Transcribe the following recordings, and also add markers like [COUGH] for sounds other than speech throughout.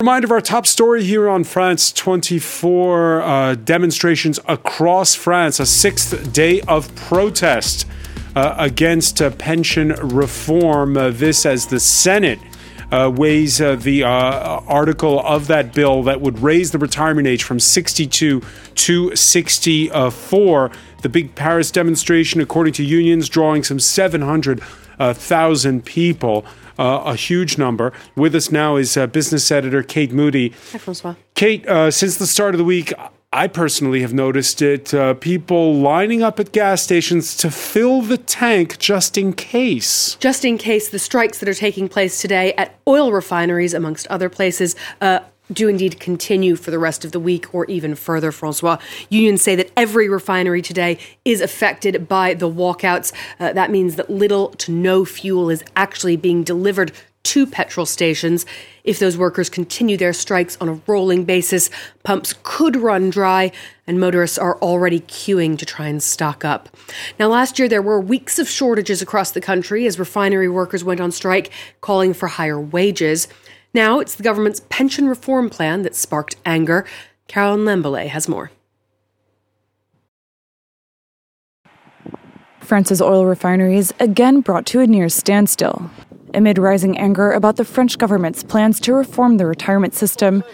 Reminder of our top story here on France 24 uh, demonstrations across France, a sixth day of protest uh, against uh, pension reform. Uh, this as the Senate. Uh, weighs uh, the article of that bill that would raise the retirement age from 62 to 64. The big Paris demonstration, according to unions, drawing some 700,000 people uh, a huge number. With us now is uh, business editor Kate Moody. Hi, Francois. Kate, uh, since the start of the week, I personally have noticed it uh, people lining up at gas stations to fill the tank just in case. Just in case the strikes that are taking place today at oil refineries, amongst other places, uh, do indeed continue for the rest of the week or even further, Francois. Unions say that every refinery today is affected by the walkouts. Uh, that means that little to no fuel is actually being delivered to petrol stations. If those workers continue their strikes on a rolling basis, pumps could run dry, and motorists are already queuing to try and stock up. Now, last year there were weeks of shortages across the country as refinery workers went on strike, calling for higher wages. Now it's the government's pension reform plan that sparked anger. Caroline Lembelet has more. France's oil refineries again brought to a near standstill. Amid rising anger about the French government's plans to reform the retirement system,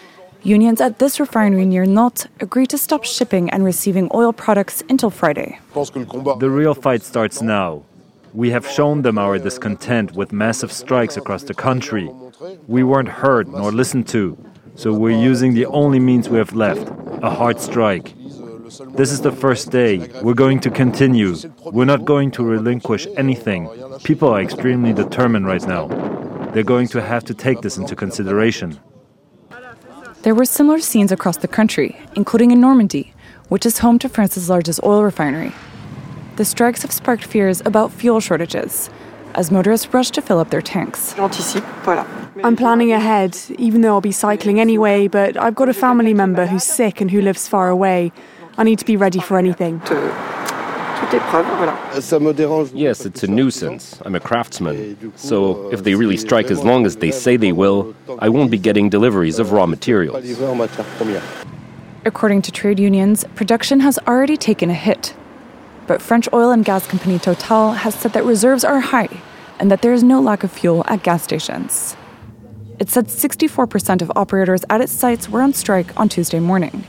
unions at this refinery near Nantes agreed to stop shipping and receiving oil products until Friday. The real fight starts now. We have shown them our discontent with massive strikes across the country. We weren't heard nor listened to, so we're using the only means we have left a hard strike. This is the first day. We're going to continue. We're not going to relinquish anything. People are extremely determined right now. They're going to have to take this into consideration. There were similar scenes across the country, including in Normandy, which is home to France's largest oil refinery. The strikes have sparked fears about fuel shortages as motorists rush to fill up their tanks. I'm planning ahead, even though I'll be cycling anyway, but I've got a family member who's sick and who lives far away. I need to be ready for anything. Yes, it's a nuisance. I'm a craftsman. So if they really strike as long as they say they will, I won't be getting deliveries of raw materials. According to trade unions, production has already taken a hit but French oil and gas company Total has said that reserves are high and that there is no lack of fuel at gas stations. It said 64% of operators at its sites were on strike on Tuesday morning.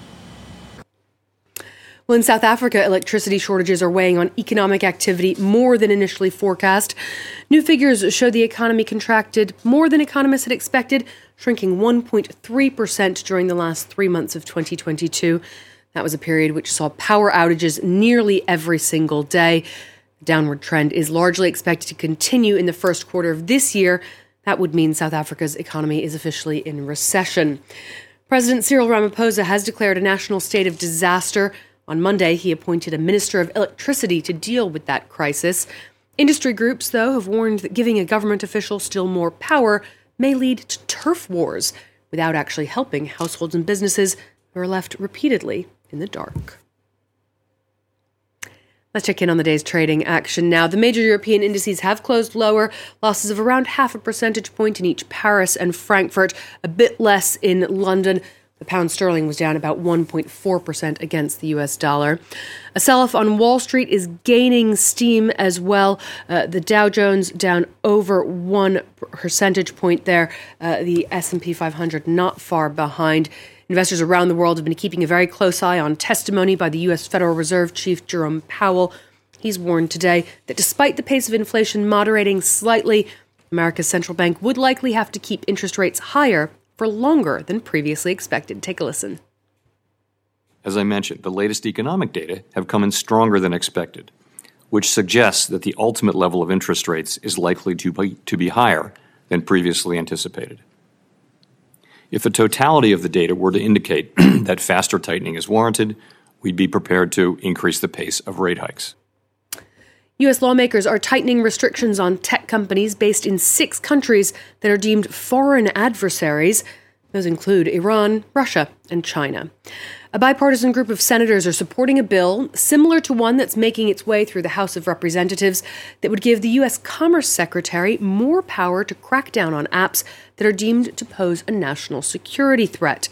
Well, in South Africa, electricity shortages are weighing on economic activity more than initially forecast. New figures show the economy contracted more than economists had expected, shrinking 1.3% during the last three months of 2022. That was a period which saw power outages nearly every single day. The downward trend is largely expected to continue in the first quarter of this year. That would mean South Africa's economy is officially in recession. President Cyril Ramaphosa has declared a national state of disaster. On Monday, he appointed a minister of electricity to deal with that crisis. Industry groups, though, have warned that giving a government official still more power may lead to turf wars without actually helping households and businesses who are left repeatedly in the dark. Let's check in on the day's trading action now. The major European indices have closed lower, losses of around half a percentage point in each Paris and Frankfurt, a bit less in London. The pound sterling was down about 1.4% against the US dollar. A sell off on Wall Street is gaining steam as well. Uh, the Dow Jones down over one percentage point there. Uh, the S&P 500 not far behind. Investors around the world have been keeping a very close eye on testimony by the U.S. Federal Reserve Chief Jerome Powell. He's warned today that despite the pace of inflation moderating slightly, America's central bank would likely have to keep interest rates higher for longer than previously expected. Take a listen. As I mentioned, the latest economic data have come in stronger than expected, which suggests that the ultimate level of interest rates is likely to be, to be higher than previously anticipated. If the totality of the data were to indicate [CLEARS THROAT] that faster tightening is warranted, we'd be prepared to increase the pace of rate hikes. U.S. lawmakers are tightening restrictions on tech companies based in six countries that are deemed foreign adversaries. Those include Iran, Russia, and China. A bipartisan group of senators are supporting a bill similar to one that's making its way through the House of Representatives that would give the U.S. Commerce Secretary more power to crack down on apps that are deemed to pose a national security threat.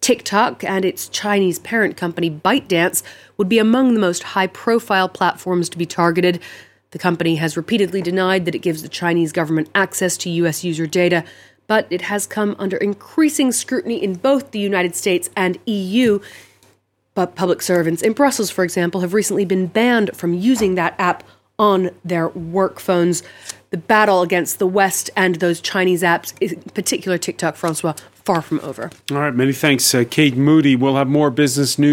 TikTok and its Chinese parent company ByteDance would be among the most high profile platforms to be targeted. The company has repeatedly denied that it gives the Chinese government access to U.S. user data, but it has come under increasing scrutiny in both the United States and EU. But public servants in Brussels, for example, have recently been banned from using that app on their work phones. The battle against the West and those Chinese apps, in particular TikTok, Francois, far from over. All right, many thanks, uh, Kate Moody. We'll have more business news.